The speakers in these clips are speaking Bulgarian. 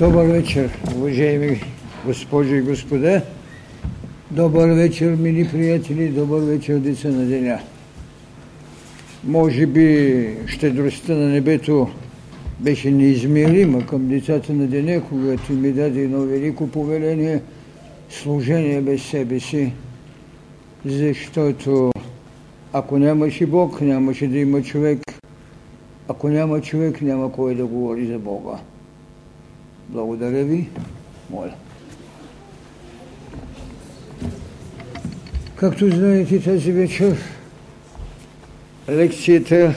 Добър вечер, уважаеми госпожи и господа. Добър вечер, мили приятели. Добър вечер, деца на деня. Може би щедростта на небето беше неизмерима към децата на деня, когато ми даде едно велико повеление служение без себе си, защото ако нямаше Бог, нямаше да има човек. Ако няма човек, няма кой да говори за Бога. Благодаря ви. Моля. Както знаете тази вечер, лекцията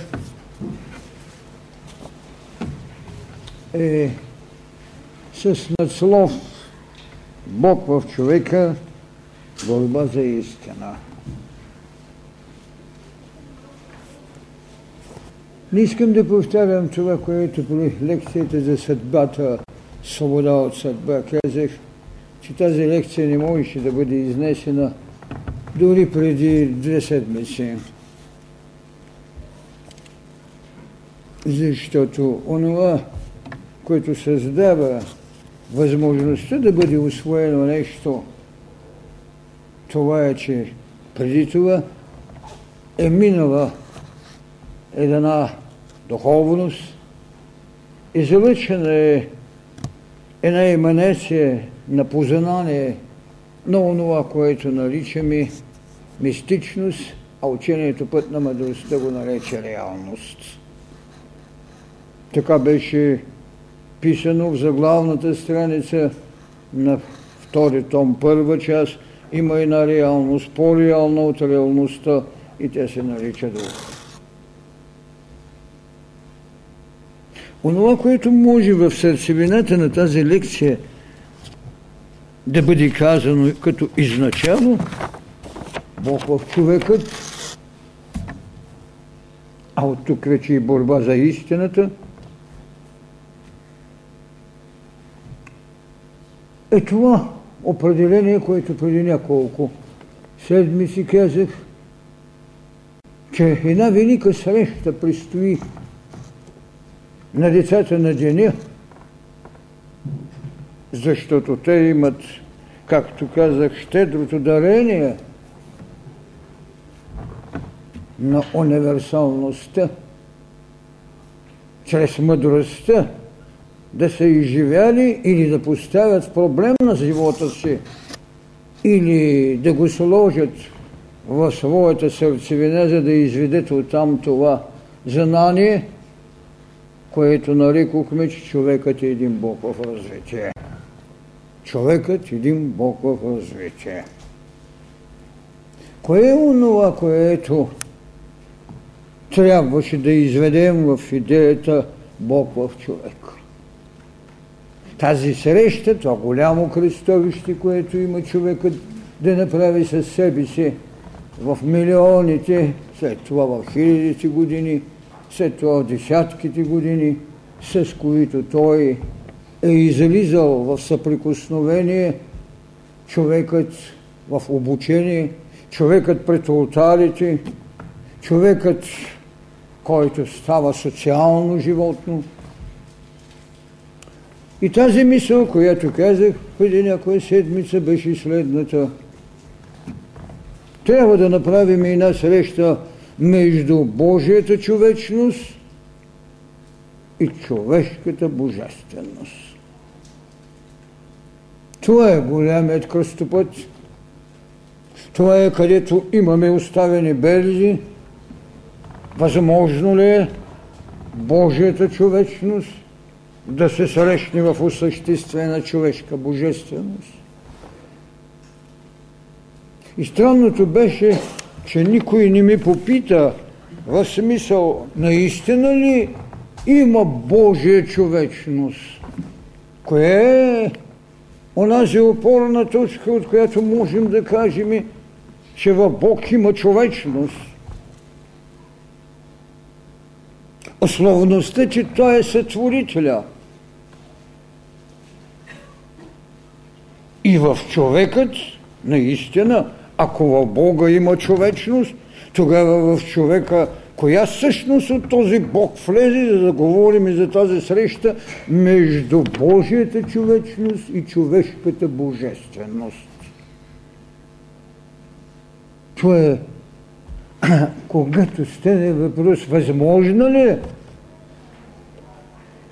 е с надслов Бог в човека, борба за истина. Не искам да повтарям това, което при лекцията за съдбата свобода от съдба. Казах, че тази лекция не можеше да бъде изнесена дори преди две седмици. Защото онова, което създава възможността да бъде освоено нещо, това е, че преди това е минала една духовност, излъчена е една еманация на познание на онова, което наричаме мистичност, а учението път на мъдростта го нарече реалност. Така беше писано в заглавната страница на втори том, първа част. Има една реалност, по-реална от реалността и те се нарича дух. Онова, което може в сърцевината на тази лекция да бъде казано като изначало, Бог в човекът, а от тук вече и борба за истината, е това определение, което преди няколко седмици казах, че една велика среща предстои на децата на деня, защото те имат, както казах, щедрото дарение на универсалността, чрез мъдростта, да са изживяли или да поставят проблем на живота си, или да го сложат в своята сърцевина, за да изведат оттам това знание, което нарекохме, че човекът е един Бог в развитие. Човекът е един Бог в развитие. Кое е онова, което трябваше да изведем в идеята Бог в човек? Тази среща, това голямо кръстовище, което има човекът да направи със себе си в милионите, след това в хилядите години – след това десятките години, с които той е излизал в съприкосновение, човекът в обучение, човекът пред алтарите, човекът, който става социално животно. И тази мисъл, която казах преди някоя седмица, беше следната. Трябва да направим една среща между Божията човечност и човешката божественост. Това е голямият кръстопът. Това е където имаме оставени белези. Възможно ли е Божията човечност да се срещне в осъществена човешка божественост? И странното беше, че никой не ми попита в смисъл наистина ли има Божия човечност? Кое е онази опорна точка, от която можем да кажем, че в Бог има човечност? Основността, че Той е сътворителя. И в човекът наистина ако в Бога има човечност, тогава в човека коя същност от този Бог влезе, за да говорим за тази среща между Божията човечност и човешката божественост. Това е, когато стане въпрос, възможно ли е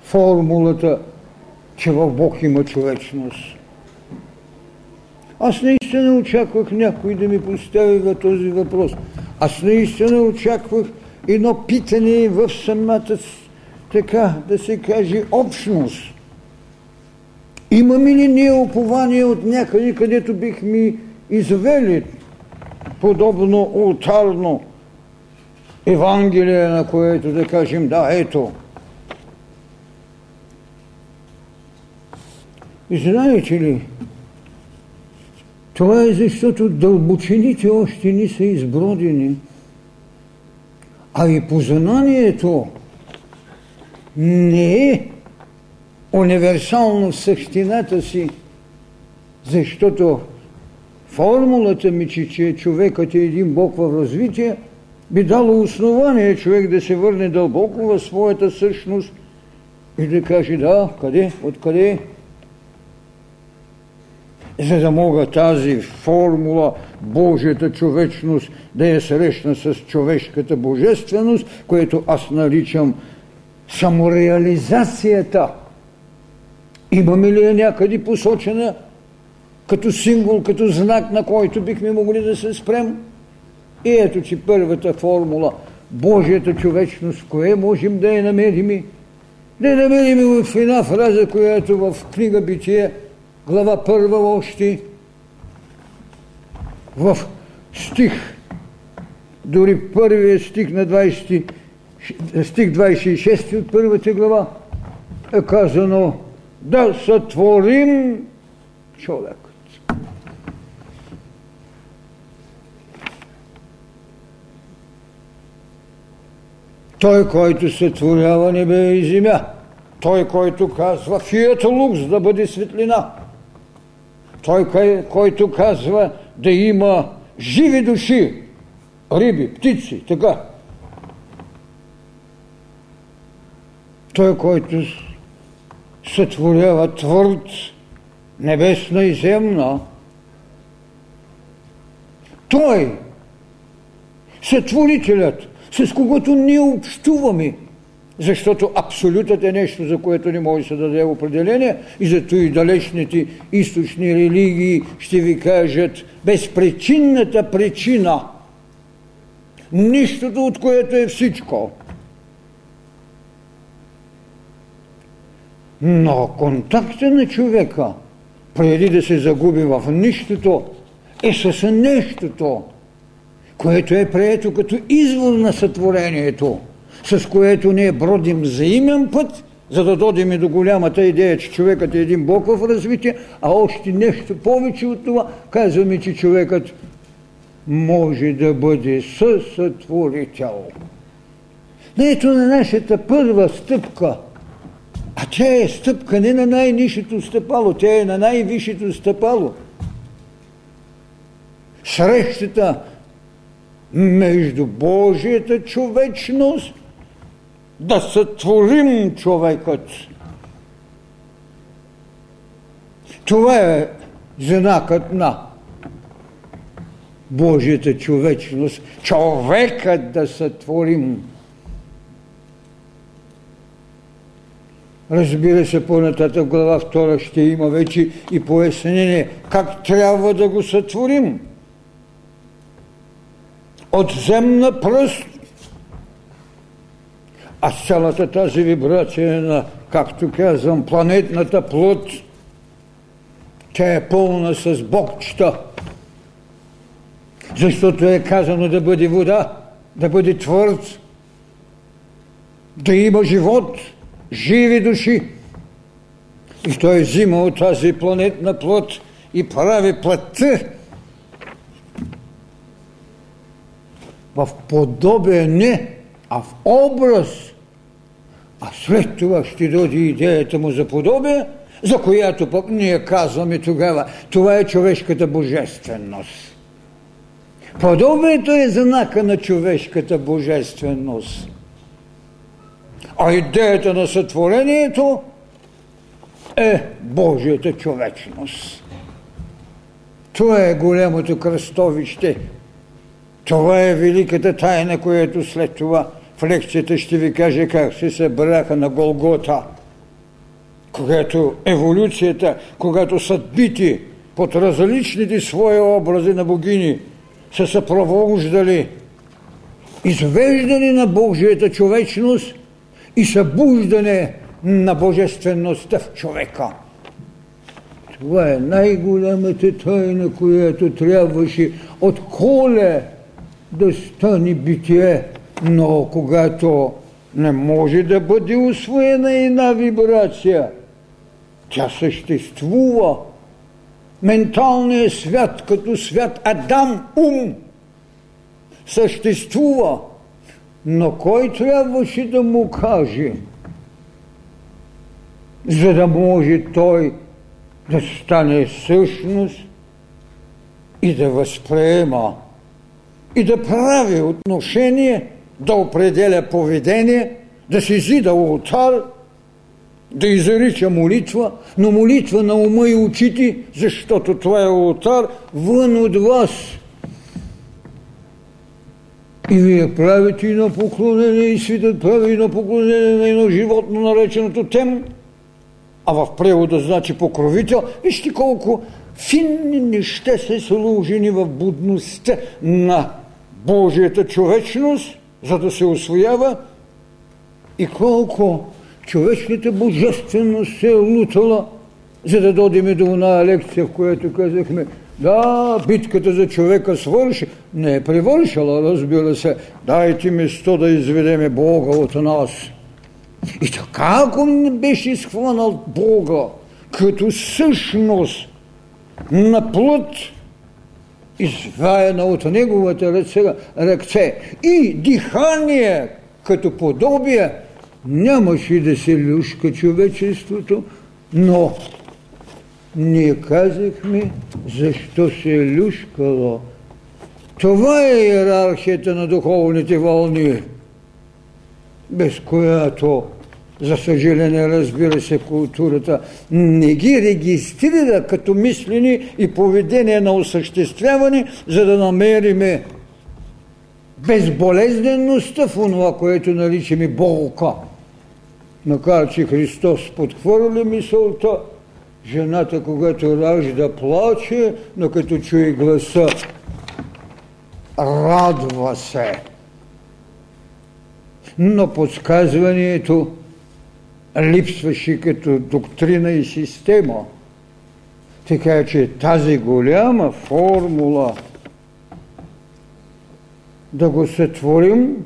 формулата, че в Бог има човечност? Аз наистина очаквах някой да ми постави този въпрос. Аз наистина очаквах едно питане в самата, така да се каже, общност. Имаме ли ние упование от някъде, където бихме извели подобно ултарно Евангелие, на което да кажем, да, ето. И знаете ли, това е защото дълбочините още не са избродени. А и познанието не е универсално същината си, защото формулата ми, че, че човекът е един Бог в развитие, би дало основание човек да се върне дълбоко в своята същност и да каже да, къде, откъде за да мога тази формула Божията човечност да я срещна с човешката божественост, което аз наричам самореализацията. Имаме ли я някъде посочена като символ, като знак, на който бихме могли да се спрем? И ето, че първата формула Божията човечност, кое можем да я намерим? Да я намерим в една фраза, която в книга Битие – глава първа още в стих, дори първия стих на 20, стих 26 от първата глава е казано да сътворим човекът. Той, който сътворява небе и земя, той, който казва фият лукс да бъде светлина, той, който казва да има живи души, риби, птици, така. Той, който сътворява твърд, небесна и земна, той, сътворителят, с когото ние общуваме, защото абсолютът е нещо, за което не може да се даде определение и зато и далечните източни религии ще ви кажат безпричинната причина. Нищото, от което е всичко. Но контакта на човека, преди да се загуби в нищото, е с нещото, което е прието като извор на сътворението – с което ние бродим взаимен път, за да дойдем и до голямата идея, че човекът е един Бог в развитие, а още нещо повече от това, казваме, че човекът може да бъде съсътворител. Ето на нашата първа стъпка, а тя е стъпка не на най-нишето стъпало, тя е на най-висшето стъпало. Срещата между Божията човечност да сътворим човекът. Това е знакът на Божията човечност. Човекът да сътворим. Разбира се, по-нататък глава втора ще има вече и пояснение как трябва да го сътворим. От земна пръст а цялата тази вибрация на, както казвам, планетната плод, тя е пълна с богчета. Защото е казано да бъде вода, да бъде твърд, да има живот, живи души. И той взима от тази планетна плод и прави плътта в подобие не, а в образ а след това ще дойде идеята му за подобие, за която пък ние казваме тогава, това е човешката божественост. Подобието е знака на човешката божественост. А идеята на сътворението е Божията човечност. Това е голямото кръстовище. Това е великата тайна, която след това лекцията ще ви кажа как се събраха на Голгота. Когато еволюцията, когато съдбити под различните свои образи на богини са съпровождали извеждане на Божията човечност и събуждане на божествеността в човека. Това е най-голямата тайна, която трябваше от коле да стане битие, но когато не може да бъде освоена една вибрация, тя съществува. Менталният свят, като свят Адам ум, съществува. Но кой трябваше да му каже, за да може той да стане същност и да възприема и да прави отношение, да определя поведение, да си зида ултар, да изрича молитва, но молитва на ума и очите, защото това е ултар вън от вас. И вие правите едно поклонение и свитът прави едно поклонение на едно животно, нареченото тем, а в превода значи покровител. Вижте колко финни неща са сложени в будността на Божията човечност, за да се освоява и колко човечната божественост се е лутала, за да дойдем до една лекция, в която казахме, да, битката за човека свърши. Не е привършила, разбира се. Дайте ми сто да изведеме Бога от нас. И така, ако не беше изхванал Бога като същност на плът, изваяна от неговата ръце, ръце и дихание като подобие, нямаше да се люшка човечеството, но ние казахме защо се е люшкало. Това е иерархията на духовните вълни, без която, за съжаление, разбира се, културата не ги регистрира като мислени и поведение на осъществяване, за да намериме безболезнеността в това, което наричаме болка. Макар, че Христос подхвърли мисълта, жената, когато ражда, плаче, но като чуе гласа, радва се. Но подсказването липсваше като доктрина и система. Така че тази голяма формула да го сътворим,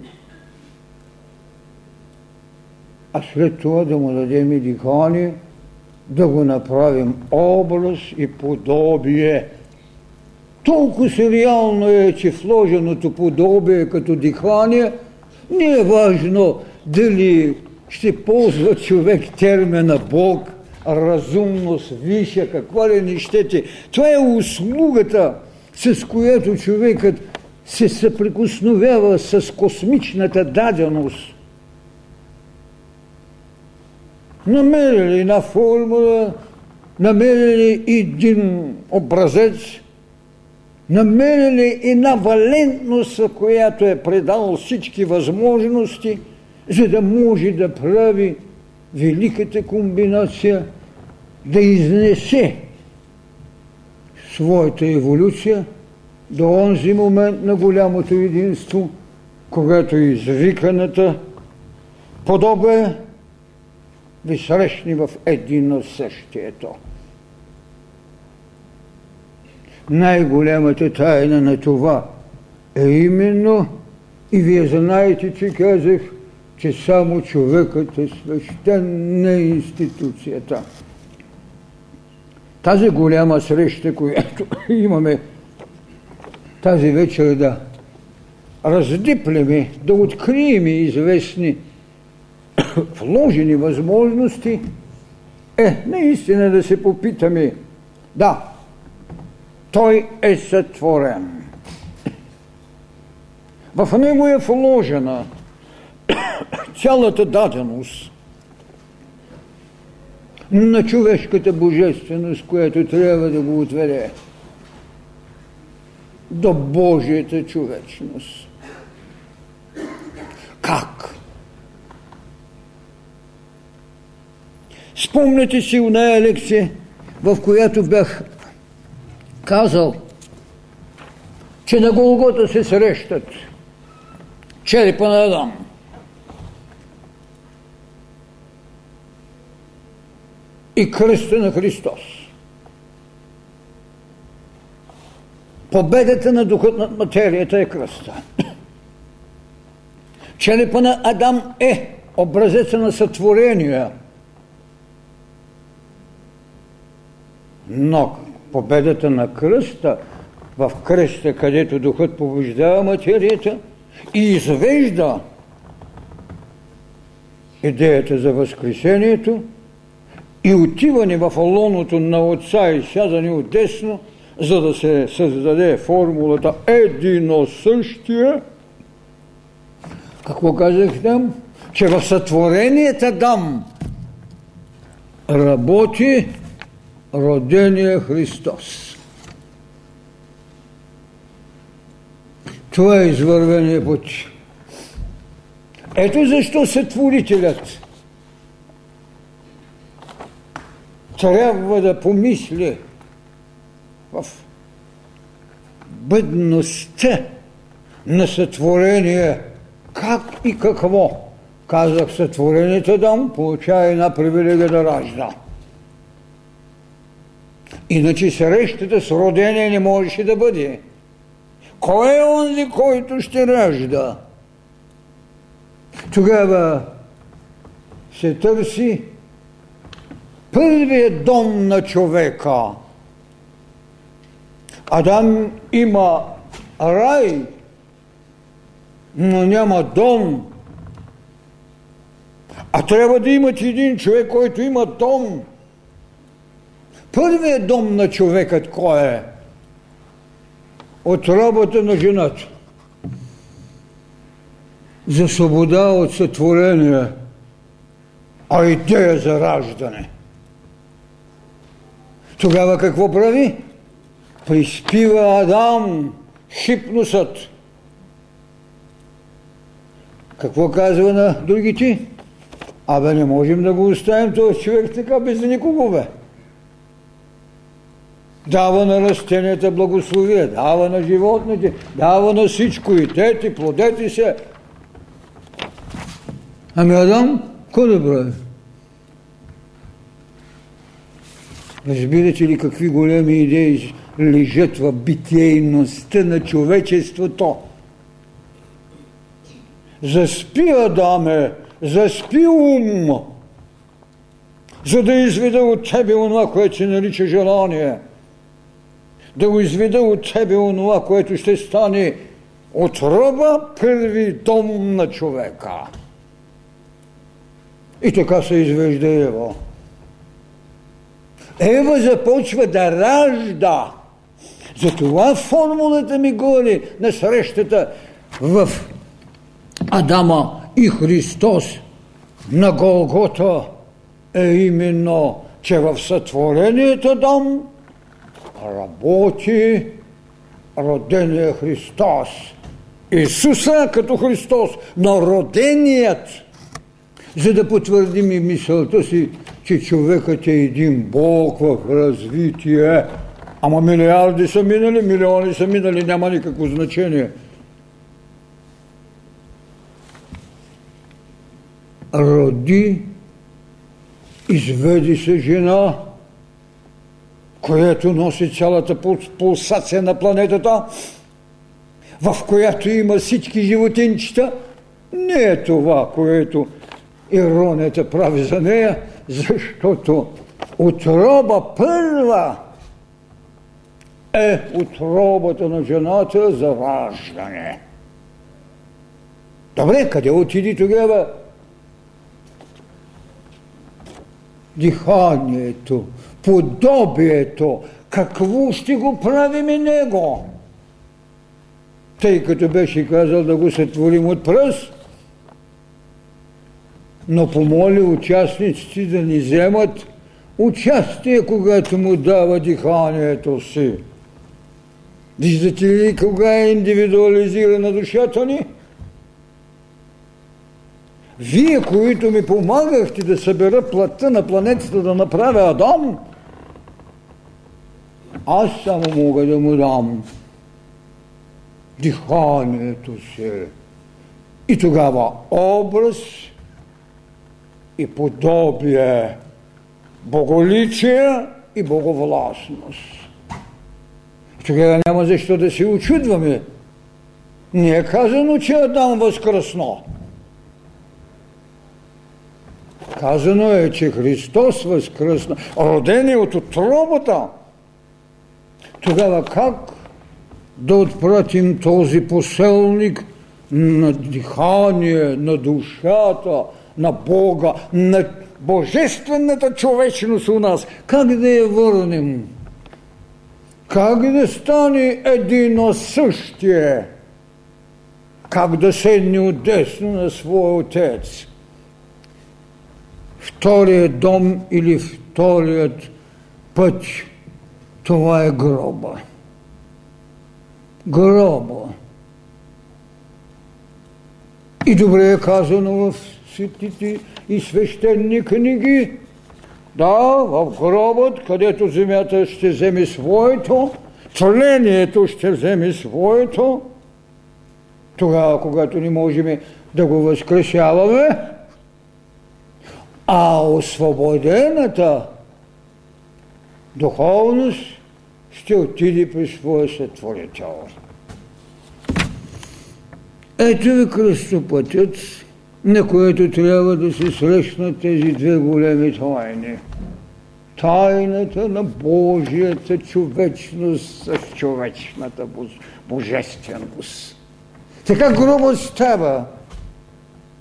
а след това да му дадем и дихание, да го направим образ и подобие. Толкова сериално е, че вложеното подобие като дихание не е важно дали ще ползва човек термина Бог, разумност, виша, каква ли не щете. Това е услугата, с която човекът се съприкосновява с космичната даденост. Намерили една формула, намерили един образец, намерили една валентност, която е предал всички възможности, за да може да прави великата комбинация, да изнесе своята еволюция – до онзи момент на голямото единство, когато извиканата подобе ви срещни в едино същието. Най-голямата тайна на това е именно, и вие знаете, че казах, че само човекът е свещен на институцията. Тази голяма среща, която имаме тази вечер да раздиплеме, да открием известни вложени възможности, е наистина да се попитаме, да, той е сътворен. В него е вложена цялата даденост на човешката божественост, която трябва да го отведе до Божията човечност. Как? Спомняте си уная лекция, в която бях казал, че на Голгота се срещат черепа на Адам. И кръста на Христос. Победата на духът над материята е кръста. Черепа на Адам е образеца на сътворение. Но победата на кръста, в кръста, където духът побеждава материята и извежда идеята за възкресението и отиване в лоното на отца и сядане от десно, за да се създаде формулата едино същия, какво казах там? Че в сътворението дам работи родения Христос. Това е извървения път. Ето защо сътворителят трябва да помисли в бъдността на сътворение как и какво. Казах сътворените дам, получава една привилегия да ражда. Иначе срещата с родение не можеше да бъде. Кой е онзи, който ще ражда? Тогава се търси първият дом на човека. Адам има рай, но няма дом. А трябва да имате един човек, който има дом – Първият дом на човекът кой е? От работа на жената. За свобода от сътворение, а идея за раждане. Тогава какво прави? Приспива Адам хипносът. Какво казва на другите? Абе не можем да го оставим този човек така без никого бе дава на растенията благословие, дава на животните, дава на всичко и тети, плодете се. Ами Адам, какво да прави? Разбирате ли какви големи идеи лежат в битейността на човечеството? Заспи, Адаме, заспи ум, за да изведа от тебе онова, което се нарича желание – да го изведа от себе онова, което ще стане отроба първи дом на човека. И така се извежда Ева. Ева започва да ражда. Затова формулата ми голи на срещата в Адама и Христос на Голгота е именно, че в сътворението дом работи родения Христос. Исуса като Христос, но роденият, за да потвърдим и мисълта си, че човекът е един Бог в развитие. Ама милиарди са минали, милиони са минали, няма никакво значение. Роди, изведи се жена, която носи цялата пулсация на планетата, в която има всички животинчета, не е това, което иронията прави за нея, защото отроба първа е отробата на жената за раждане. Добре, къде отиди тогава? Диханието, подобието, какво ще го правим и него? тъй като беше казал да го сътворим от пръст, но помоли участниците да ни вземат участие, когато му дава диханието си. Виждате ли кога е индивидуализирана душата ни? Вие, които ми помагахте да събера плътта на планетата да направя Адам, аз само мога да му дам диханието си. И тогава образ и подобие, боголичие и боговластност. Тогава няма защо да се очудваме. Не е казано, че Адам възкръсна. Казано е, че Христос възкръсна, роден е от отробата. Тогава как да отпратим този поселник на дихание, на душата, на Бога, на божествената човечност у нас? Как да я върнем? Как да стане едино същие? Как да седне отдесно на своя отец? Вторият дом или вторият път, това е гроба. Гроба. И добре е казано в светите и свещени книги, да, в гробът, където земята ще вземе своето, тлението ще вземе своето, тогава, когато не можем да го възкресяваме, а освободената духовност ще отиде при своя сътворител. Ето ви кръстопътят, на което трябва да се срещнат тези две големи тайни. Тайната на Божията човечност с човечната божественост. Така грубо става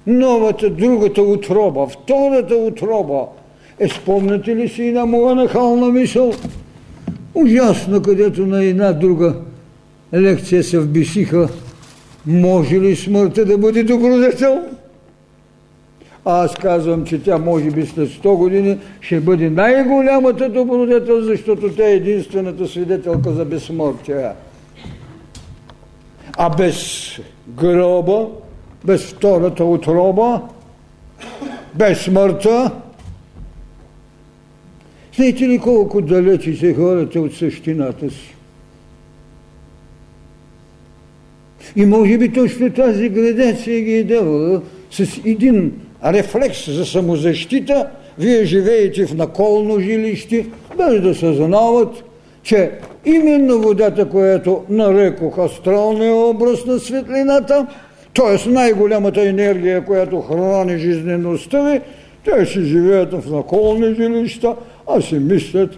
новата, другата отроба, втората отроба. Е, спомняте ли си една моя нахална мисъл? Ужасно, където на една друга лекция се вбисиха. Може ли смъртта да бъде добродетел? Аз казвам, че тя може би след 100 години ще бъде най-голямата добродетел, защото тя е единствената свидетелка за безсмъртие. А без гроба, без втората отроба, без смъртта, знаете ли колко далечи се хората от същината си? И може би точно тази градация ги е давала с един рефлекс за самозащита, вие живеете в наколно жилище, без да съзнават, че именно водата, която нарекох астралния образ на светлината, т.е. най-голямата енергия, която храни жизнеността ви, те си живеят в наколни жилища, а си мислят,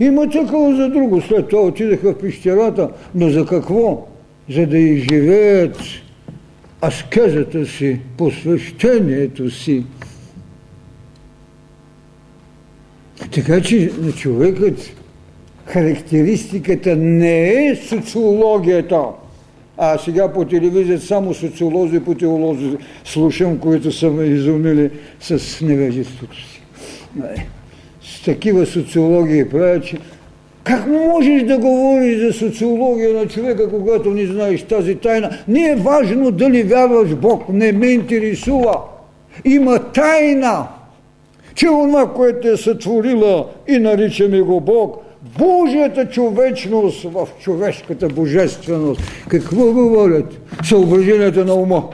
има такова за друго. След това отидаха в пещерата, но за какво? За да изживеят аскезата си, посвещението си. Така че на човекът характеристиката не е социологията. А сега по телевизията само социолози и по теолози слушам, които са ме изумили с невежеството си. С такива социологии правят, че как можеш да говориш за социология на човека, когато не знаеш тази тайна? Не е важно дали вярваш Бог, не ме интересува. Има тайна, че онова, което е сътворила и наричаме го Бог, Божията човечност в човешката божественост. Какво говорят? Съображенията на ума.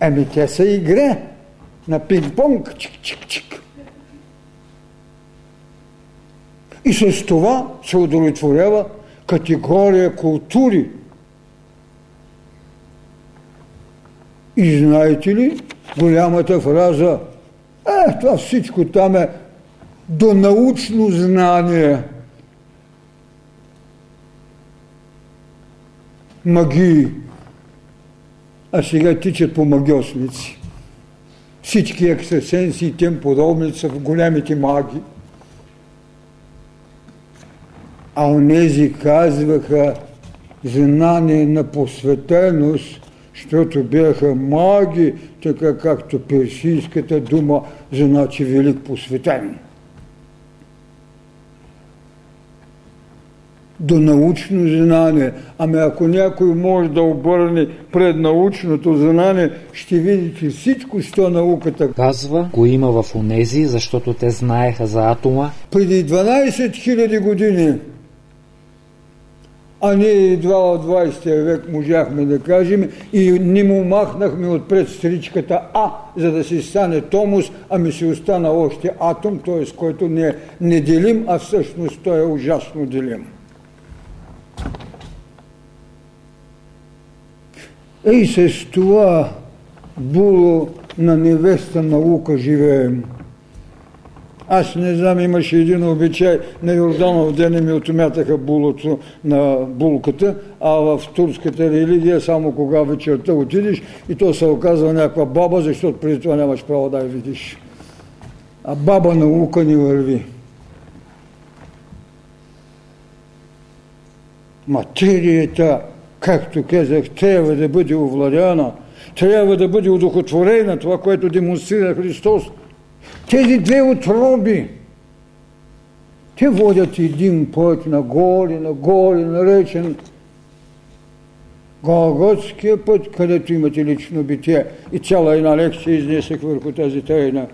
Еми, те са игра на пинг-понг. Чик-чик-чик. И с това се удовлетворява категория култури. И знаете ли голямата фраза, е, това всичко там е до научно знание. Магии. А сега тичат по магиосници. Всички екстрасенси и тем подобни са в голямите магии. А онези казваха, знание на посветеност, защото бяха маги, така както персийската дума значи велик посветен. до научно знание. Ами ако някой може да обърне пред научното знание, ще видите всичко, що науката казва, го има в онези, защото те знаеха за атома. Преди 12 000 години а ние едва от 20 век можахме да кажем и не му махнахме отпред стричката А, за да си стане томус, ами си остана още атом, т.е. който не е неделим, а всъщност той е ужасно делим. Ей с това було на невеста наука живеем. Аз не знам, имаше един обичай на Йорданов ден ми отмятаха булото на булката, а в турската религия само кога вечерта отидеш и то се оказва някаква баба, защото преди това нямаш право да я видиш. А баба наука ни върви. Материята, както казах, трябва да бъде овладяна, трябва да бъде удохотворена, това, което демонстрира Христос – тези две отроби, те водят един път нагоре, нагоре, наречен Голготския път, където имате лично битие. И цяла една лекция изнесах върху тази тайна.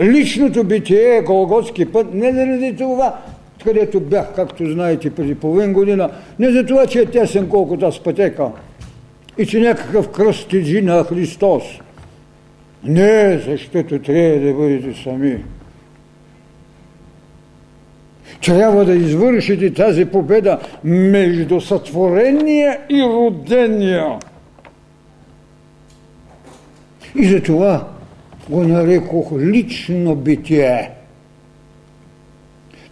Личното битие е Голготски път, не заради това, където бях, както знаете, преди половин година, не за това, че е тесен колкото аз пътека и че някакъв кръст тежи на Христос – не, защото трябва да бъдете сами. Трябва да извършите тази победа между сътворения и родения. И затова го нарекох лично битие.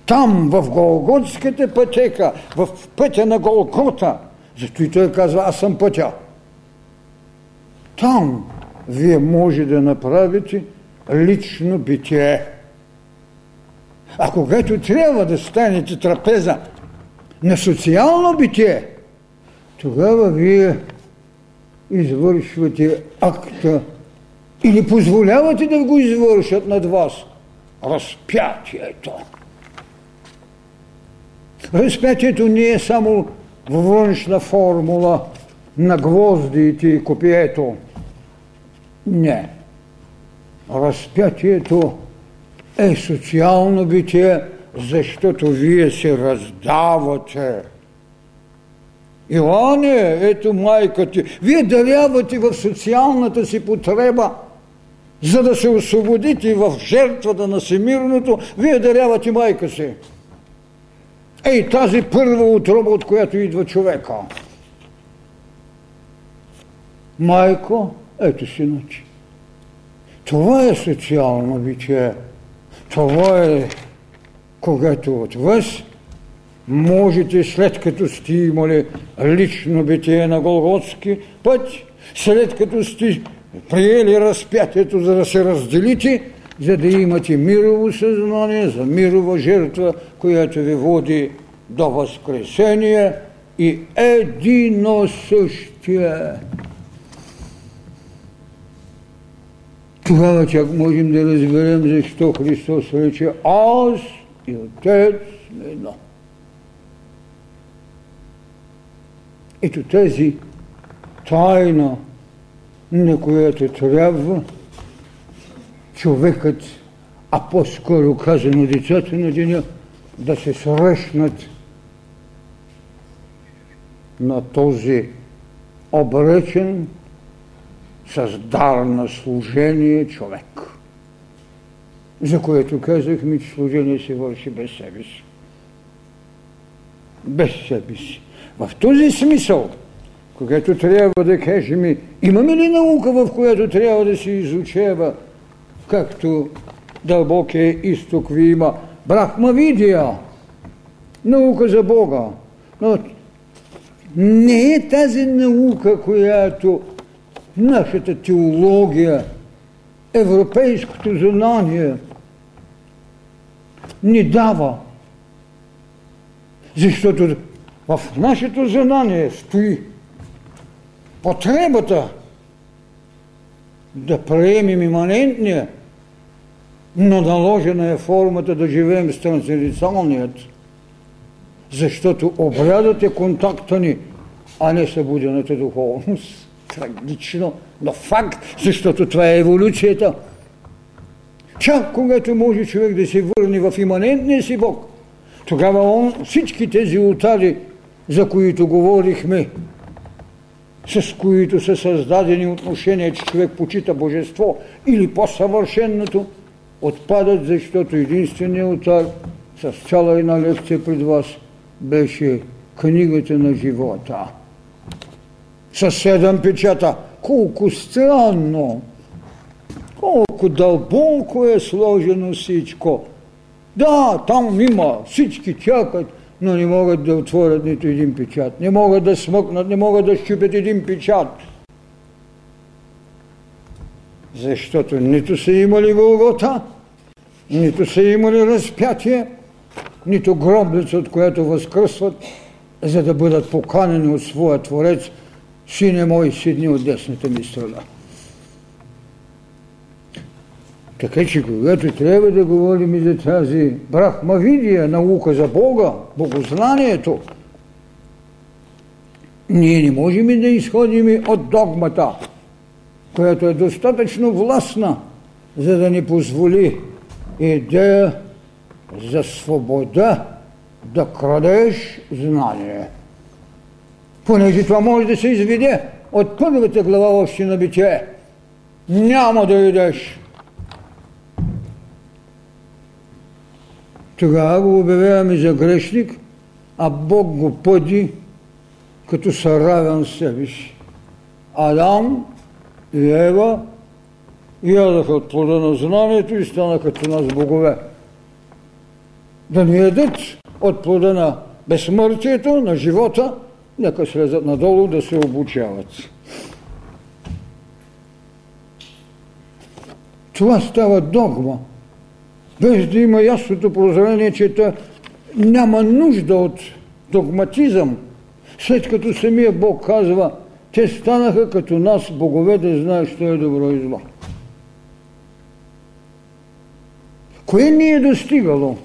Там, в Голготската пътека, в пътя на Голгота, зато и той казва, аз съм пътя. Там вие може да направите лично битие. А когато трябва да станете трапеза на социално битие, тогава вие извършвате акта или позволявате да го извършат над вас. Разпятието. Разпятието не е само външна формула на гвоздите и копието. Не. Разпятието е социално битие, защото вие се раздавате. Иоанне, ето майка ти, вие дарявате в социалната си потреба, за да се освободите в жертвата на всемирното, вие дарявате майка си. Ей, тази първа отроба, от която идва човека. Майко, ето синоч. Това е социално битие. Това е когато от вас можете, след като сте имали лично битие на Голготски път, след като сте приели разпятието, за да се разделите, за да имате мирово съзнание, за мирова жертва, която ви води до възкресение и едино същие. Тогава чак можем да разберем защо Христос рече аз и Отец сме едно. Ето тази тайна, на която трябва човекът, а по-скоро казано децата на деня, да се срещнат на този обречен с дар на служение човек. За което казахме, че служение се върши без себе си. Без себе си. В този смисъл, когато трябва да кажем, имаме ли наука, в която трябва да се изучава, както дълбокия изток ви има Брахма видия, наука за Бога. Но не е тази наука, която нашата теология, европейското знание ни дава. Защото В нашето знание стои потребата да приемем иманентния, но наложена е формата да живеем с трансценденталният, защото обрядът е контакта ни, а не събудената духовност. Трагично, но факт, защото това е еволюцията. Чак когато може човек да се върне в иманентния си Бог, тогава он всички тези ултари, за които говорихме, с които са създадени отношения, че човек почита божество или по-съвършенното, отпадат, защото единственият ултар с цяла една лекция пред вас беше книгата на живота. Със седем печата. Колко странно! Колко дълбоко е сложено всичко. Да, там има, всички чакат, но не могат да отворят нито един печат. Не могат да смъкнат, не могат да щупят един печат. Защото нито са имали Голгота, нито са имали разпятие, нито гробница, от която възкръсват, за да бъдат поканени от своя Творец, Сине мой, седни от десната ми страна. Така че, когато трябва да говорим и за тази брахмавидия, наука за Бога, богознанието, ние не можем да изходим от догмата, която е достатъчно властна, за да ни позволи идея за свобода да крадеш знание. Понеже това може да се изведе от първата глава още на битие. Няма да идеш тогава го обявяваме за грешник, а Бог го пъди като съравен себе си. Адам и Ева ядоха от плода на знанието и станаха като нас богове. Да не ядат от плода на безсмъртието, на живота, нека слезат надолу да се обучават. Това става догма без да има ясното прозрение, че та няма нужда от догматизъм, след като самия Бог казва, те станаха като нас, богове, да знаят, що е добро и зло. Кое ни е достигало?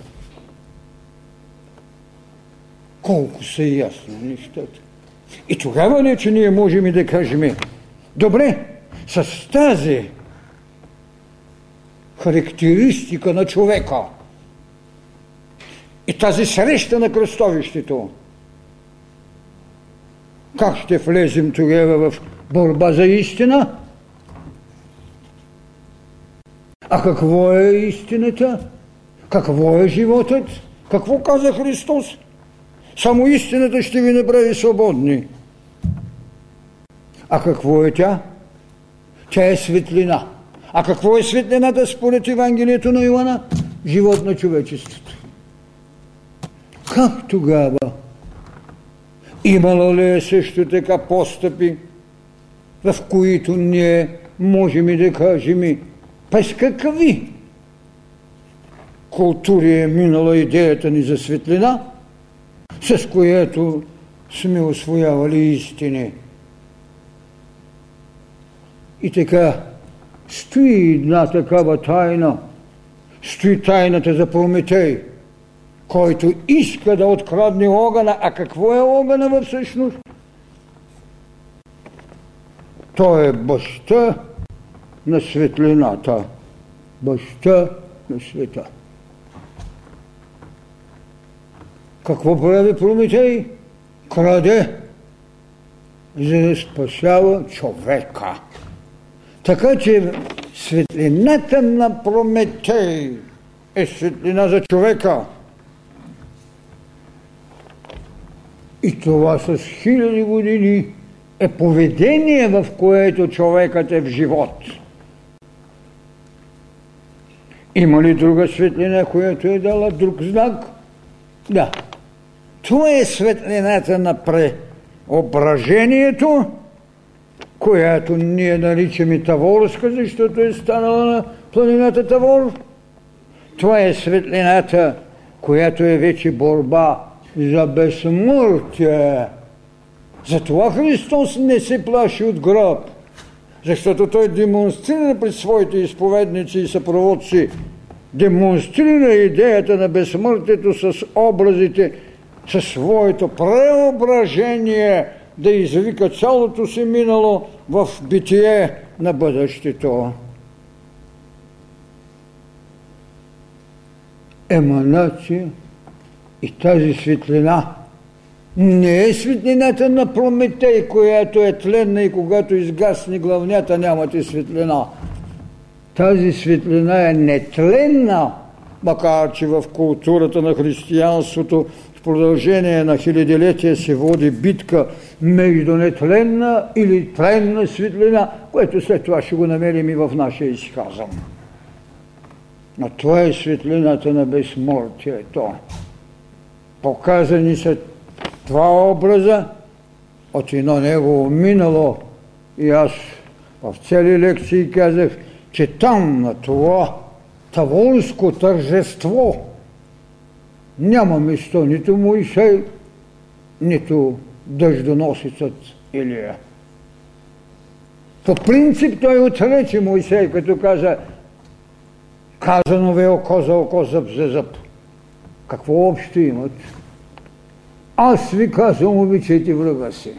Колко са ясни нещата. И тогава ли, че ние можем и да кажем, добре, с тази характеристика на човека. И тази среща на кръстовището. Как ще влезем тогава в борба за истина? А какво е истината? Какво е животът? Какво каза Христос? Само истината ще ви направи свободни. А какво е тя? Тя е светлина. А какво е светлината според Евангелието на Иоанна? Живот на човечеството. Как тогава? Имало ли е също така постъпи, в които ние можем и да кажем през какви култури е минала идеята ни за светлина, с която сме освоявали истини. И така, стои една такава тайна. Стои тайната за Прометей, който иска да открадне огъна. А какво е огъна всъщност? Той е баща на светлината. Баща на света. Какво прави Прометей? Краде, за да спасява човека. Така че светлината на Прометей е светлина за човека. И това с хиляди години е поведение, в което човекът е в живот. Има ли друга светлина, която е дала друг знак? Да. Това е светлината на преображението, която ние наричаме Таворска, защото е станала на планината Тавор. Това е светлината, която е вече борба за безсмъртие. Затова Христос не се плаши от гроб, защото Той демонстрира пред своите изповедници и съпроводци, демонстрира идеята на безсмъртието с образите, със своето преображение да извика цялото си минало в битие на бъдещето. Еманация и тази светлина не е светлината на Прометей, която е тленна и когато изгасне главнята нямате светлина. Тази светлина е нетленна, макар че в културата на християнството продължение на хилядилетия се води битка между нетленна или тленна светлина, което след това ще го намерим и в нашия изказъм. Но това е светлината на безсмъртието. Показани са два образа от едно негово минало и аз в цели лекции казах, че там на това таволско тържество няма место нито Моисей, нито дъждоносецът Илия. По принцип той отрече Моисей, като каза казано ви око за око, зъб за зъб. Какво общо имат? Аз ви казвам, обичайте врага си.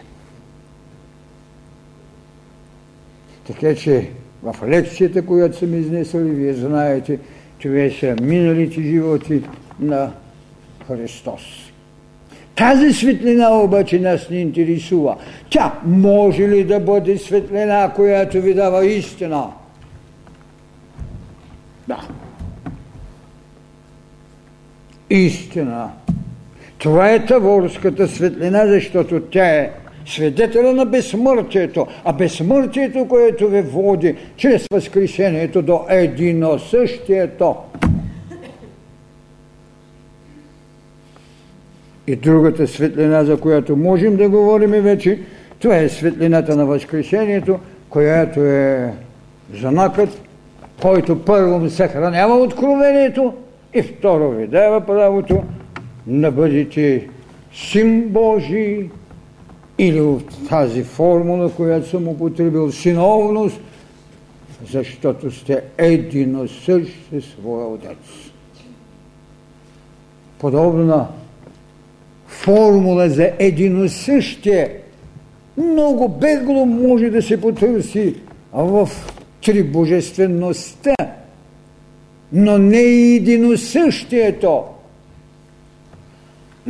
Така че в лекцията, която съм изнесъл, вие знаете, това са миналите животи на Христос. Тази светлина обаче нас не интересува. Тя може ли да бъде светлина, която ви дава истина? Да. Истина. Това е таворската светлина, защото тя е свидетеля на безсмъртието, а безсмъртието, което ви води чрез възкресението до едино същието. И другата светлина, за която можем да говорим вече, това е светлината на Възкресението, която е знакът, който първо ми съхранява откровението и второ ви дава правото да бъдете син Божий или в тази формула, която съм употребил, синовност, защото сте едино същ със своя отец. Подобна формула за единосъщие много бегло може да се потърси в трибожествеността, но не и единосъщието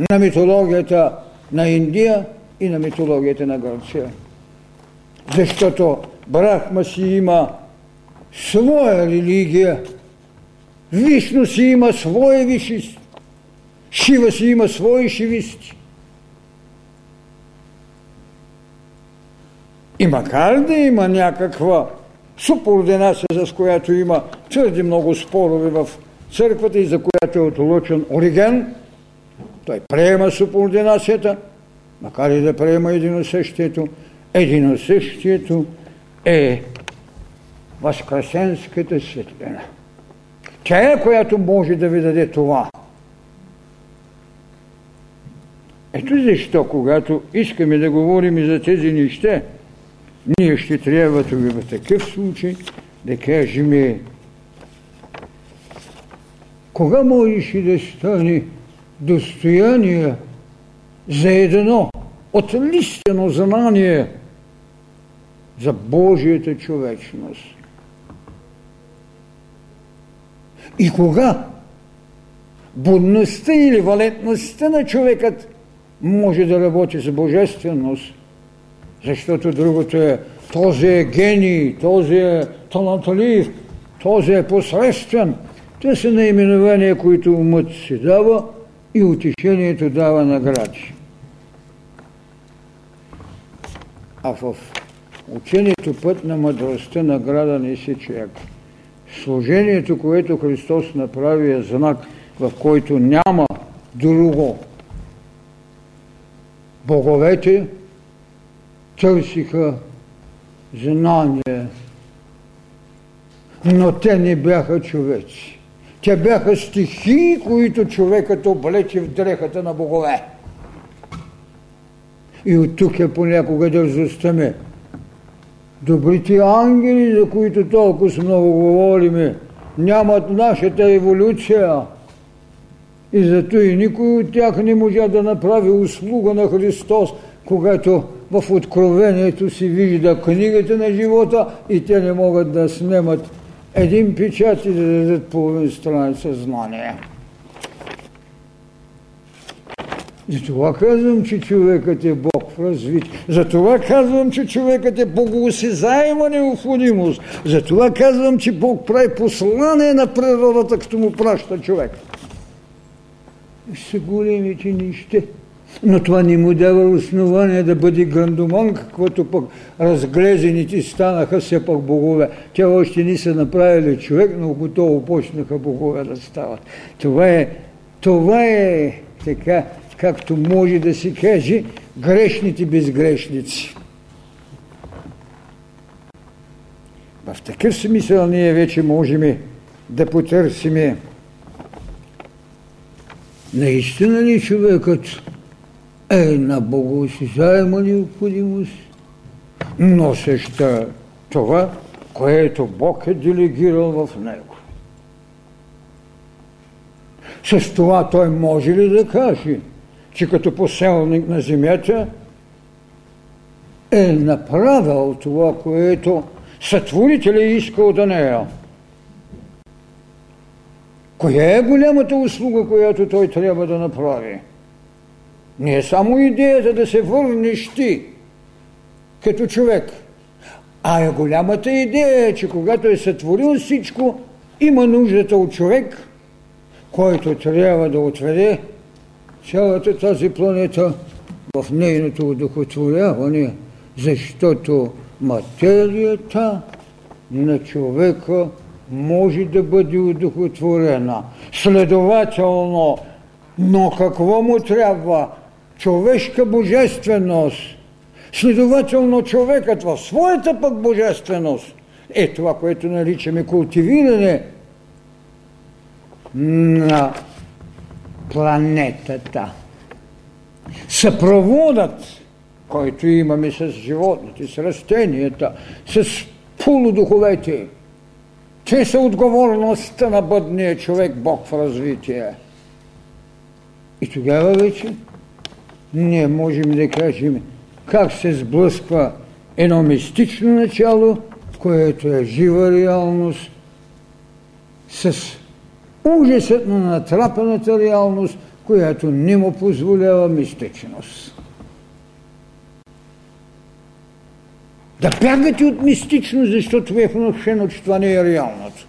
на митологията на Индия и на митологията на Гърция. Защото Брахма си има своя религия, Вишну си има своя вишист, Шива си има свои шивисти. И макар да има някаква субординация, с която има твърде много спорове в църквата и за която е отлучен Ориген, той приема субординацията, макар и да приема единосъщието, единосъщието е възкресенската светлина. Тя е, която може да ви даде това. Ето защо, когато искаме да говорим и за тези неща, ние ще трябва в такъв случай да кажем кога можеше да стане достояние за едно отлистено знание за Божията човечност. И кога будността или валентността на човекът може да работи с божественост, защото другото е този е гений, този е талантлив, този е посредствен. Те са наименования, които умът си дава и утешението дава награди. А в учението път на мъдростта награда не се човек. Служението, което Христос направи е знак, в който няма друго боговете търсиха знание, но те не бяха човеци. Те бяха стихии, които човекът облече в дрехата на богове. И от тук е понякога дързостта ми. Добрите ангели, за които толкова много говориме, нямат нашата еволюция. И зато и никой от тях не можа да направи услуга на Христос, когато в Откровението си вижда книгата на живота и те не могат да снемат един печат и да дадат половин страница знание. Затова казвам, че човекът е Бог в развитие. Затова казвам, че човекът е богоосезаема необходимост. Затова казвам, че Бог прави послание на природата, като му праща човек. Са големите нища. Но това не му дава основание да бъде грандоман, каквото пък разглезените станаха все пак богове. Те още не са направили човек, но готово почнаха богове да стават. Това е, това е така както може да се каже, грешните безгрешници. В такъв смисъл ние вече можем да потърсиме наистина ли човекът е на богоосезаема необходимост, носеща това, което Бог е делегирал в него. С това той може ли да каже – че като поселник на земята е направил това, което сътворителя е искал да не е. Коя е голямата услуга, която той трябва да направи? Не е само идеята да се върнеш ти като човек, а е голямата идея, че когато е сътворил всичко, има нуждата от човек, който трябва да отведе цялата тази планета в нейното удохотворяване, защото материята на човека може да бъде удохотворена. Следователно, но какво му трябва? Човешка божественост. Следователно, човекът в своята пък божественост е това, което наричаме култивиране на планетата. Съпроводът, който имаме с животните, с растенията, с полудуховете, те са отговорността на бъдния човек, Бог в развитие. И тогава вече ние можем да кажем как се сблъсква едно мистично начало, което е жива реалност, с ужасът на натрапената реалност, която не му позволява мистичност. Да бягате от мистичност, защото ви е внушено, че това не е реалното.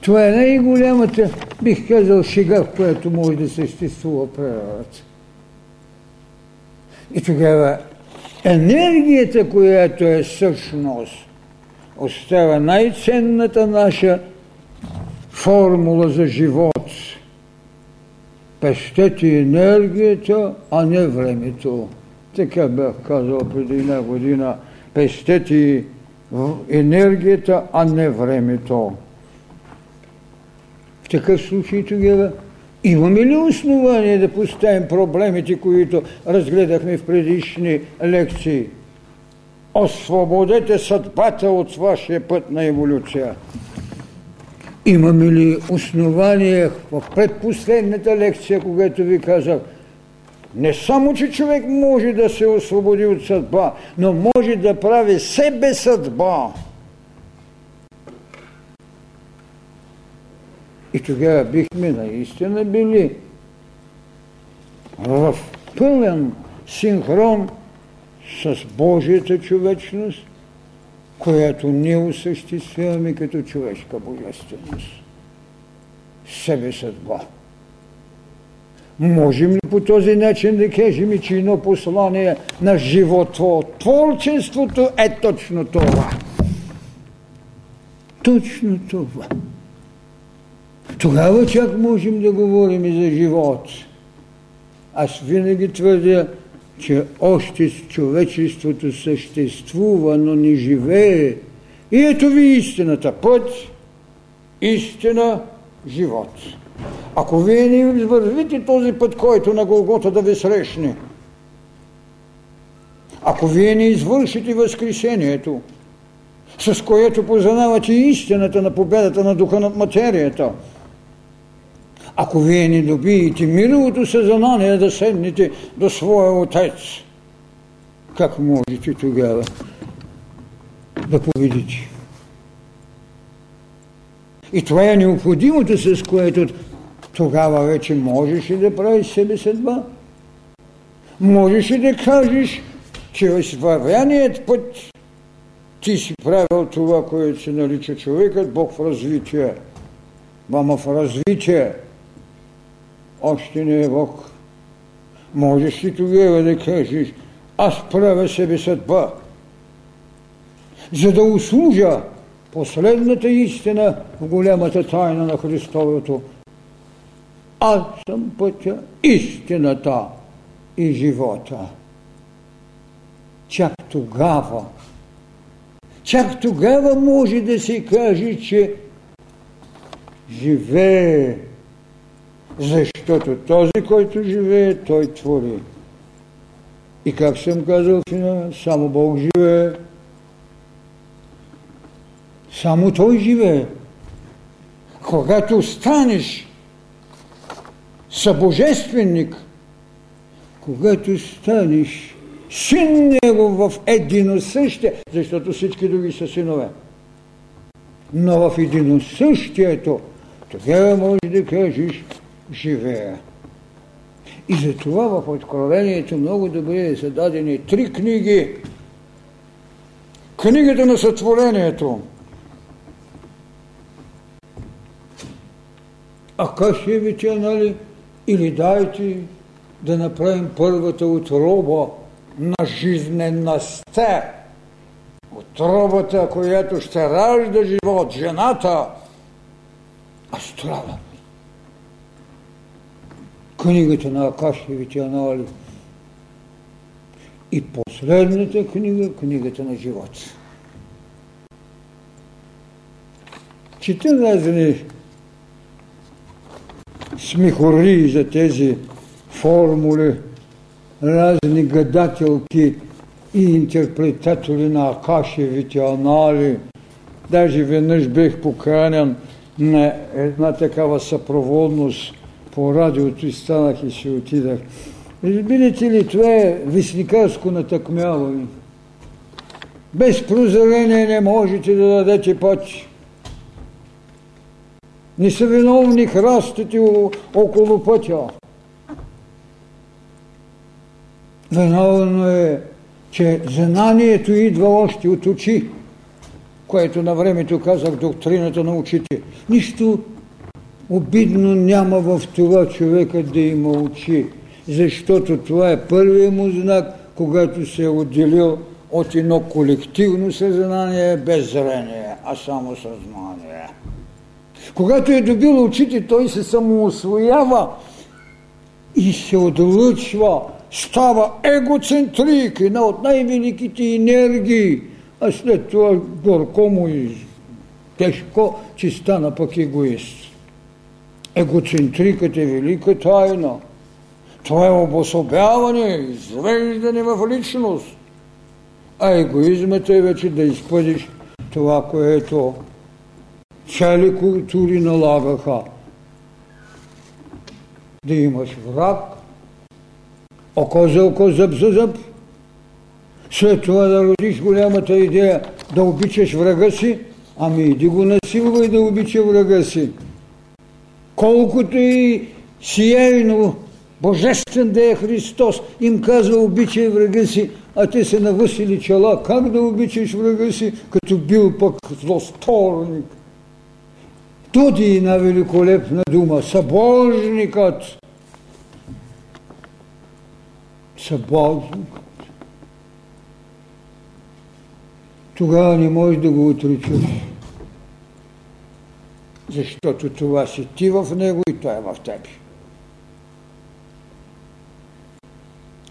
Това е най-голямата, бих казал, шега, в която може да съществува природата. И тогава енергията, която е същност, остава най-ценната наша формула за живот. Пестете енергията, а не времето. Така бях казал преди една година. Пестете енергията, а не времето. В такъв случай тогава имаме ли основание да поставим проблемите, които разгледахме в предишни лекции? Освободете съдбата от вашия път на еволюция. Имаме ли основание в предпоследната лекция, когато ви казах, не само, че човек може да се освободи от съдба, но може да прави себе съдба. И тогава бихме наистина били в пълен синхрон с Божията човечност – която ние осъществяваме като човешка божественост. Себе съдба. Можем ли по този начин да кажем, че едно послание на живото, творчеството е точно това? Точно това. Тогава чак можем да говорим и за живот. Аз винаги твърдя, че още човечеството съществува, но не живее. И ето ви истината. Път, истина, живот. Ако вие не вървите този път, който на Голгота да ви срещне, Ако вие не извършите възкресението, с което познавате истината на победата на духа над материята, ако вие не добиете мировото съзнание да седнете до своя отец, как можете тогава да победите? И това е необходимото, с което тогава вече можеш ли да правиш себе съдба? Можеш ли да кажеш, че вървяният път ти си правил това, което се нарича човекът, Бог в развитие. Мама в развитие още не е Бог. Можеш ли тогава да кажеш, аз правя себе съдба, за да услужа последната истина в голямата тайна на Христовото. Аз съм пътя, истината и живота. Чак тогава, чак тогава може да се каже, че живее, защото този, който живее, той твори. И как съм казал, само Бог живее, само Той живее. Когато станеш събожественик, когато станеш син Него в единосъщие, защото всички други са синове. Но в единосъщието, тогава може да кажеш живея. И затова в Откровението много добре са дадени три книги. Книгата на сътворението – Акашевите, нали, или дайте да направим първата отроба на жизнеността, отробата, която ще ражда живот, жената, астрала. Книгата на Акашевите анали. И последната книга, книгата на живот. Чета разни смехори за тези формули, разни гадателки и интерпретатори на Акашевите анали. Даже веднъж бех поканен на една такава съпроводност по радиото и станах и си отидах. Видите ли, това е вестникарско натъкмяване. Без прозрение не можете да дадете път. Не са виновни храстите около пътя. Виновно е, че знанието идва още от очи, което на времето казах доктрината на очите. Нищо обидно няма в това човека да има очи, защото това е първият му знак, когато се е отделил от едно колективно съзнание без зрение, а само съзнание. Когато е добил очите, той се самоосвоява и се отлъчва, става егоцентрик, една от най-великите енергии, а след това горко му и тежко, че стана пък егоист. Егоцентрикът е велика тайна. Това е обособяване, извеждане в личност. А егоизмът е вече да изпъдиш това, което цели култури налагаха да имаш враг, око за око, зъб за зъб, след това да родиш голямата идея да обичаш врага си, ами иди го насилвай да обича врага си. Колкото и сияйно божествен да е Христос, им казва обичай врага си, а те се навъсили чела. Как да обичаш врага си, като бил пък злосторник? Туди една великолепна дума. Събожникът. Събожникът. Тогава не можеш да го отричаш. Защото това си ти в него и той е в тебе.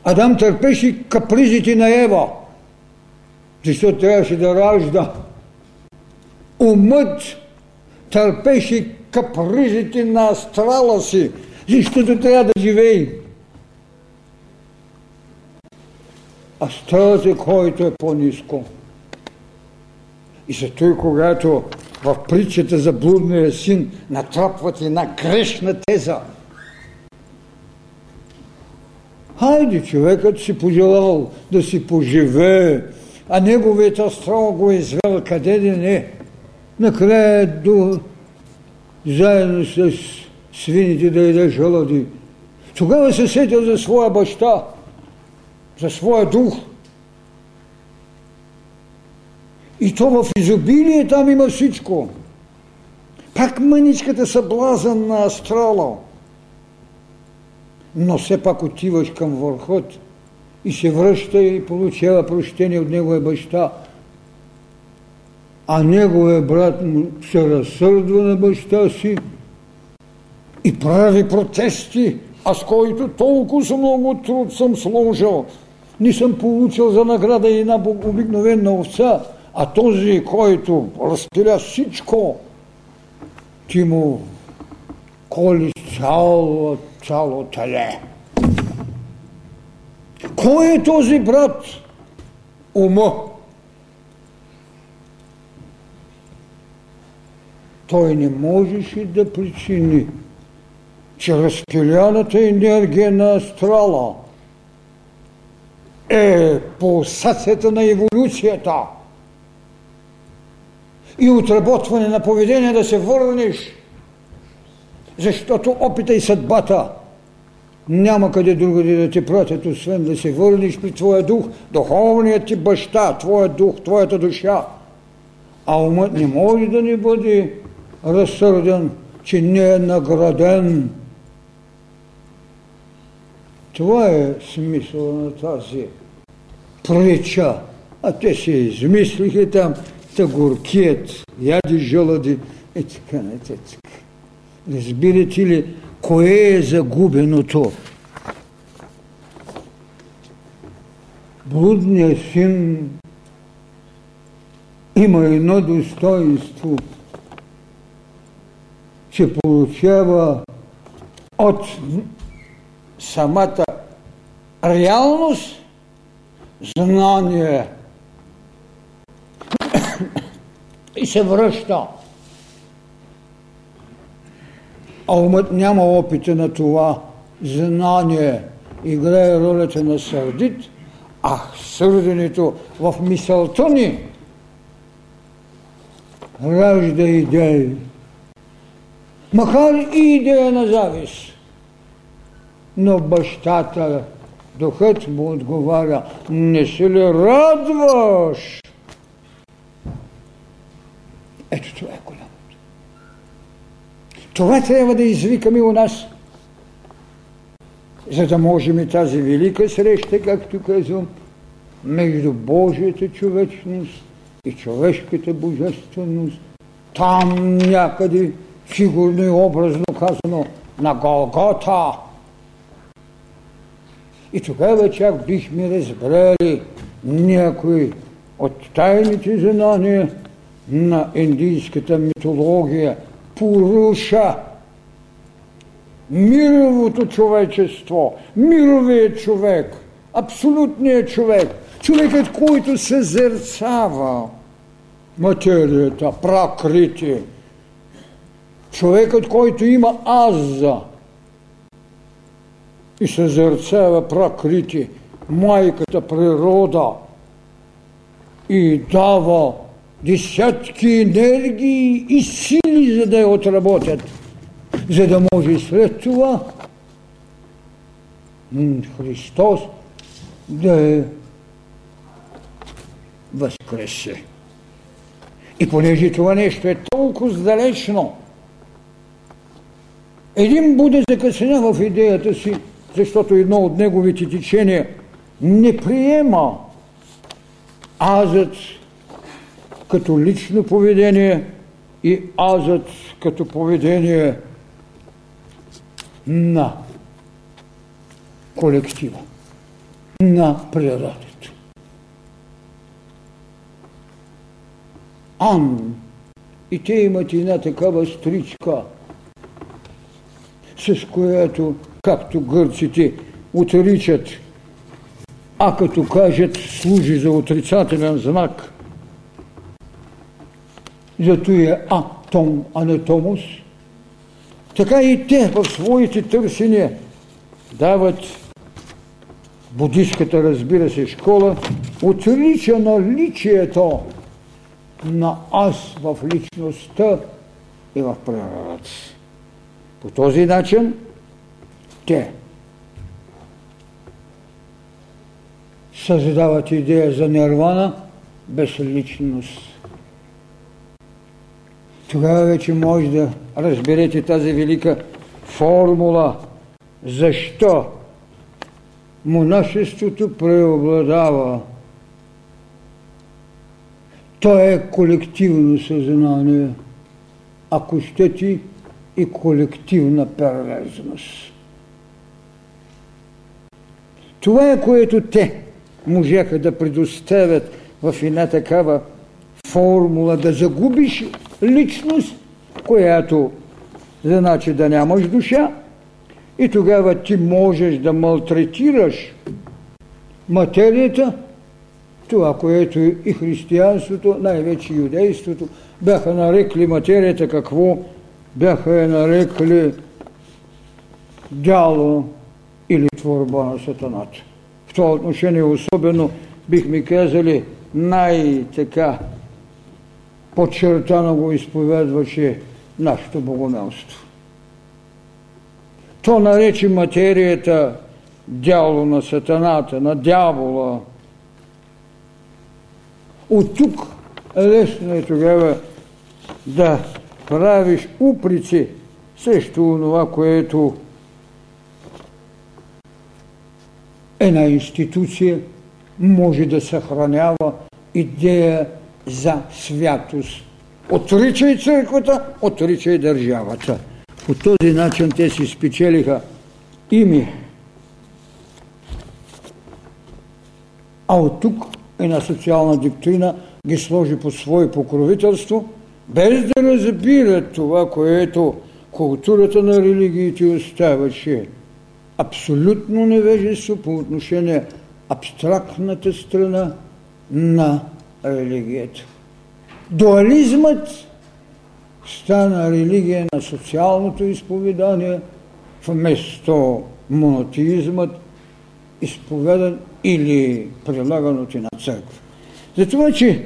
Адам търпеше капризите на Ева, защото трябваше да ражда. Умът търпеше капризите на астрала си, защото трябва да живее. а с този, който е по-низко. И за той, когато в притчата за блудния син натрапват една грешна теза, Хайде, човекът си пожелал да си поживее, а неговият астрал го е извел къде да не. Накрая до заедно с свините да яде жълъди. Тогава се сетил за своя баща, за своя дух. И то в изобилие там има всичко. Пак мъничката съблазън на астрала. Но все пак отиваш към върхот и се връща и получава прощение от неговия баща. А неговия брат му се разсърдва на баща си и прави протести, аз който толкова много труд съм сложил, не съм получил за награда и една обикновена овца, а този, който разпиля всичко, ти му коли цяло, цяло теле. Кой е този брат? Ума. Той не можеше да причини че разпиляната енергия на астрала е пулсацията на еволюцията и отработване на поведение да се върнеш, защото опита и съдбата няма къде другаде да те пратят, освен да се върнеш при твоя дух, духовният ти баща, твоя дух, твоята душа. А умът не може да не бъде разсърден, че не е награден това е смисъл на тази прича. А те се измислиха там, та горкият, яди жълъди и така нататък. Разбирате ли, кое е загубеното? Блудният син има едно достоинство, че получава от самата реалност, знание и се връща. А умът няма опита на това знание. Играе ролята на сърдит, а сърденето в мисълта ни ражда идеи. Макар и идея на завист но бащата, духът му отговаря, не се ли радваш? Ето това е голямото. Това трябва да извикаме у нас, за да можем и тази велика среща, както казвам, между Божията човечност и човешката божественост, там някъде, фигурно и образно казано, на Голгота, и тогава чак бихме разбрали някои от тайните знания на индийската митология. Пуруша, мировото човечество, мировият човек, абсолютният човек, човекът, който съзерцава материята, пракрити, човекът, който има аза, и съзерцава пракрити, майката природа и дава десятки енергии и сили, за да я отработят, за да може след това Христос да е възкресе. И понеже това нещо е толкова далечно, един Буда закъсня в идеята си, защото едно от неговите течения не приема азът като лично поведение и азът като поведение на колектива, на природата. Ан. И те имат една такава стричка, с която както гърците отричат А като кажат служи за отрицателен знак, зато е атом, а не томус, така и те в своите търсения дават буддийската, разбира се, школа, отрича наличието на аз в личността и в природата. По този начин те създават идея за нирвана без личност. Тогава вече може да разберете тази велика формула защо монашеството преобладава. То е колективно съзнание, ако щете и колективна перверзност. Това е което те можеха да предоставят в една такава формула да загубиш личност, която значи да нямаш душа и тогава ти можеш да малтретираш материята, това, което и християнството, най-вече юдейството, бяха нарекли материята какво? Бяха я нарекли дяло или творба на сатаната. В това отношение особено бихме казали най-така подчертано го изповядваше нашето богомелство. То нарече материята дяло на сатаната, на дявола. От тук лесно е тогава да правиш уприци срещу това, което една институция може да съхранява идея за святост. Отричай църквата, отричай държавата. По този начин те си спечелиха име. А от тук една социална доктрина ги сложи под свое покровителство, без да разбират това, което културата на религиите оставаше абсолютно невежество по отношение абстрактната страна на религията. Дуализмът стана религия на социалното изповедание, вместо монотеизмът, изповедан или прилаган от една църква. Затова, че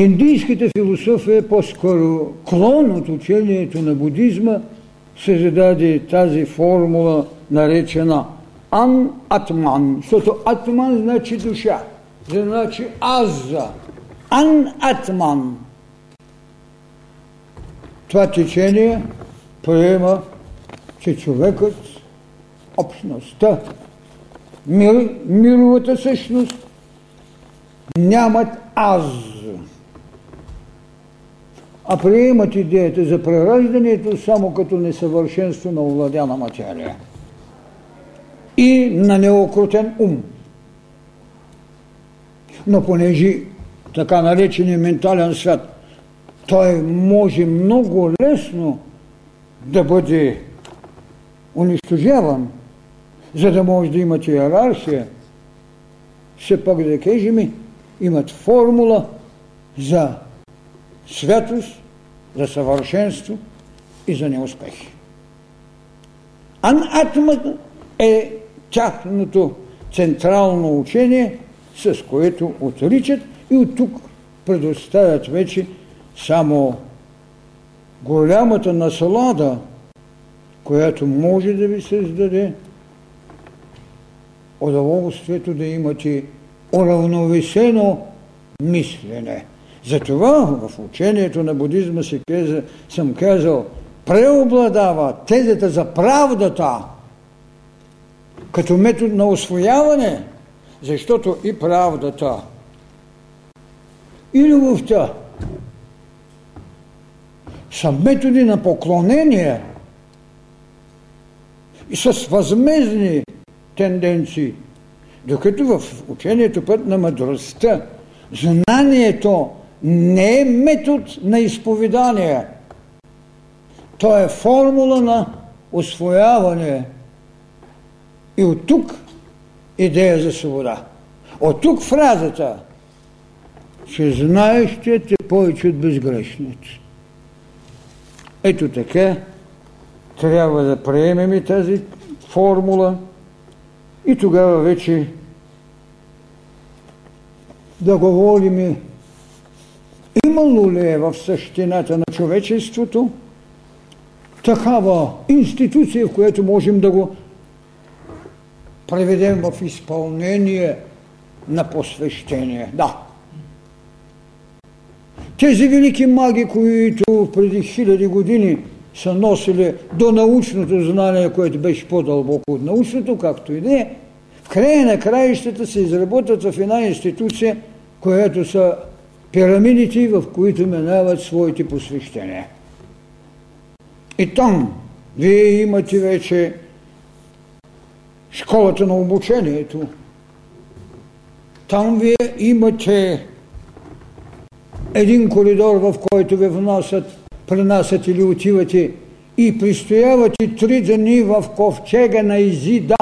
индийската философия е по-скоро клон от учението на будизма, се зададе тази формула, наречена Ан-Атман, защото Атман значи душа, значи аза. Ан-Атман – това течение приема, че човекът, общността, мир, мировата същност нямат аз. А приемат идеята за прераждането само като несъвършенство на овладяна материя и на неокрутен ум. Но понеже така наречения ментален свят той може много лесно да бъде унищожаван, за да може да имат иерархия. Все пак да кажем, имат формула за святост, за съвършенство и за неуспехи. Анатомът е тяхното централно учение, с което отричат и от тук предоставят вече само голямата наслада, която може да ви създаде удоволствието да имате уравновесено мислене. Затова в учението на будизма си каза, съм казал, преобладава тезата за правдата като метод на освояване, защото и правдата, и любовта, са методи на поклонение и с възмезни тенденции. Докато в учението път на мъдростта знанието не е метод на изповедание. То е формула на освояване. И от тук идея за свобода. От тук фразата, че знаеш, че те повече от безгрешните. Ето така трябва да приемем и тази формула и тогава вече да говорим имало ли е в същината на човечеството такава институция, в която можем да го преведем в изпълнение на посвещение. Да. Тези велики маги, които преди хиляди години са носили до научното знание, което беше по-дълбоко от научното, както и не, в края на краищата се изработят в една институция, която са пирамидите, в които минават своите посвещения. И там вие имате вече школата на обучението. Там вие имате един коридор, в който ви внасят, пренасят или отивате и пристоявате три дни в ковчега на Изида,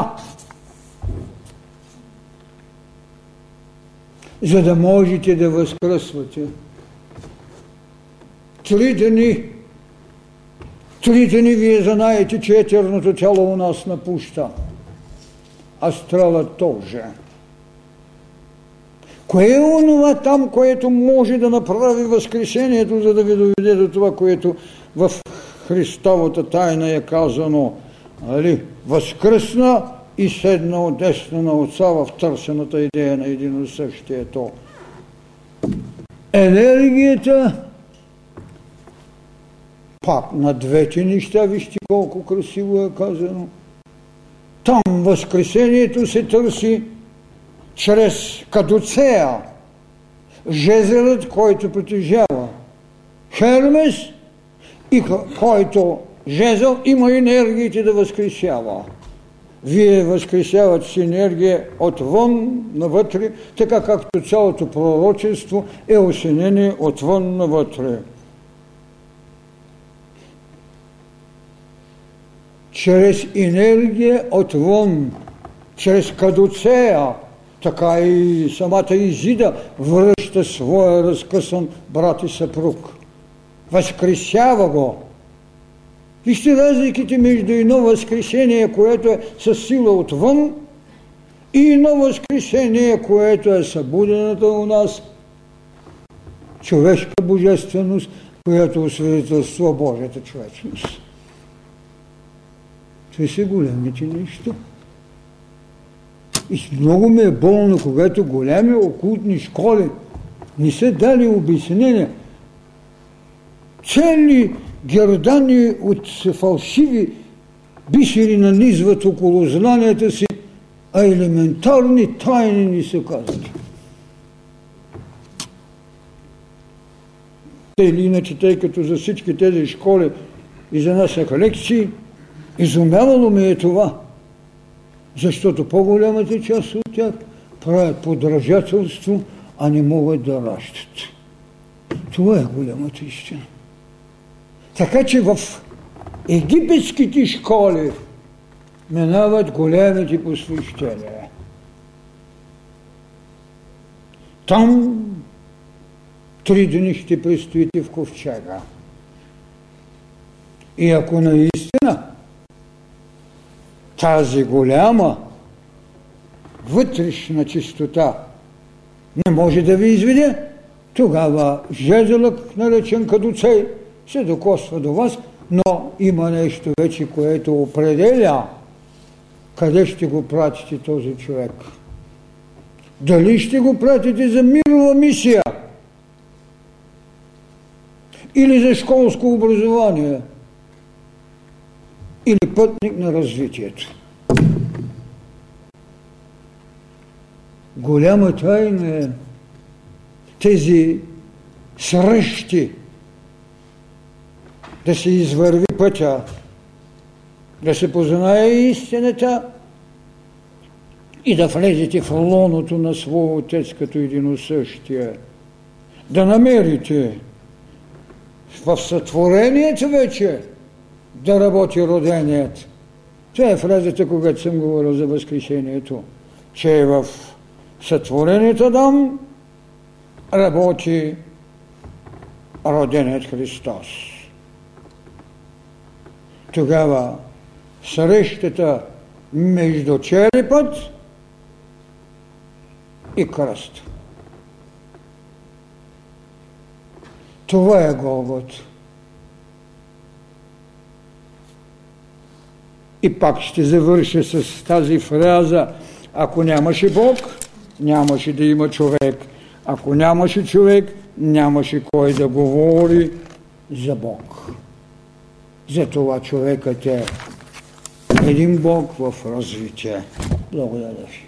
за да можете да възкръсвате. Три дни Три дни вие знаете, че етерното тяло у нас напуща. Астралът тоже. Кое е онова там, което може да направи възкресението, за да ви доведе до това, което в Христовата тайна е казано, али, възкръсна и седна от десна на Отца в търсената идея на един и същия то. Енергията пак на двете неща, вижте колко красиво е казано. Там възкресението се търси чрез кадуцея, жезелът, който притежава Хермес и който жезъл има енергиите да възкресява. Вие възкресявате с енергия отвън навътре, така както цялото пророчество е осенение отвън навътре. чрез енергия отвън, чрез кадуцея, така и самата Изида връща своя разкъсан брат и съпруг. Възкресява го. Вижте разликите между едно възкресение, което е със сила отвън, и едно възкресение, което е събудената у нас човешка божественост, която освидетелства Божията човечност. Това са големите неща. И много ме е болно, когато голями окултни школи не са дали обяснения. Цели гердани от фалшиви бисери нанизват около знанията си, а елементарни тайни ни се казват. Те или иначе, тъй като за всички тези школи и за нас са лекции, Изумявало ми е това, защото по-голямата част от тях правят подражателство, а не могат да ращат. Това е голямата истина. Така че в египетските школи минават големите посвещения. Там три дни ще престоите в ковчега. И ако наистина тази голяма вътрешна чистота не може да ви изведе, тогава жезълък, наречен кадуцей, се докосва до вас, но има нещо вече, което определя къде ще го пратите този човек. Дали ще го пратите за мирова мисия или за школско образование – или пътник на развитието. Голяма тайна е тези срещи да се извърви пътя, да се познае истината и да влезете в лоното на своя отец като единосъщия. Да намерите в сътворението вече да работи роденият. Това е фразата, когато съм говорил за възкресението. че в сътворението Адам работи роденец Христос. Тогава срещата между черепът и кръст. Това е Голгот. И пак ще завърша с тази фраза. Ако нямаше Бог, нямаше да има човек. Ако нямаше човек, нямаше кой да говори за Бог. Затова човекът е един Бог в развитие. Благодаря ви.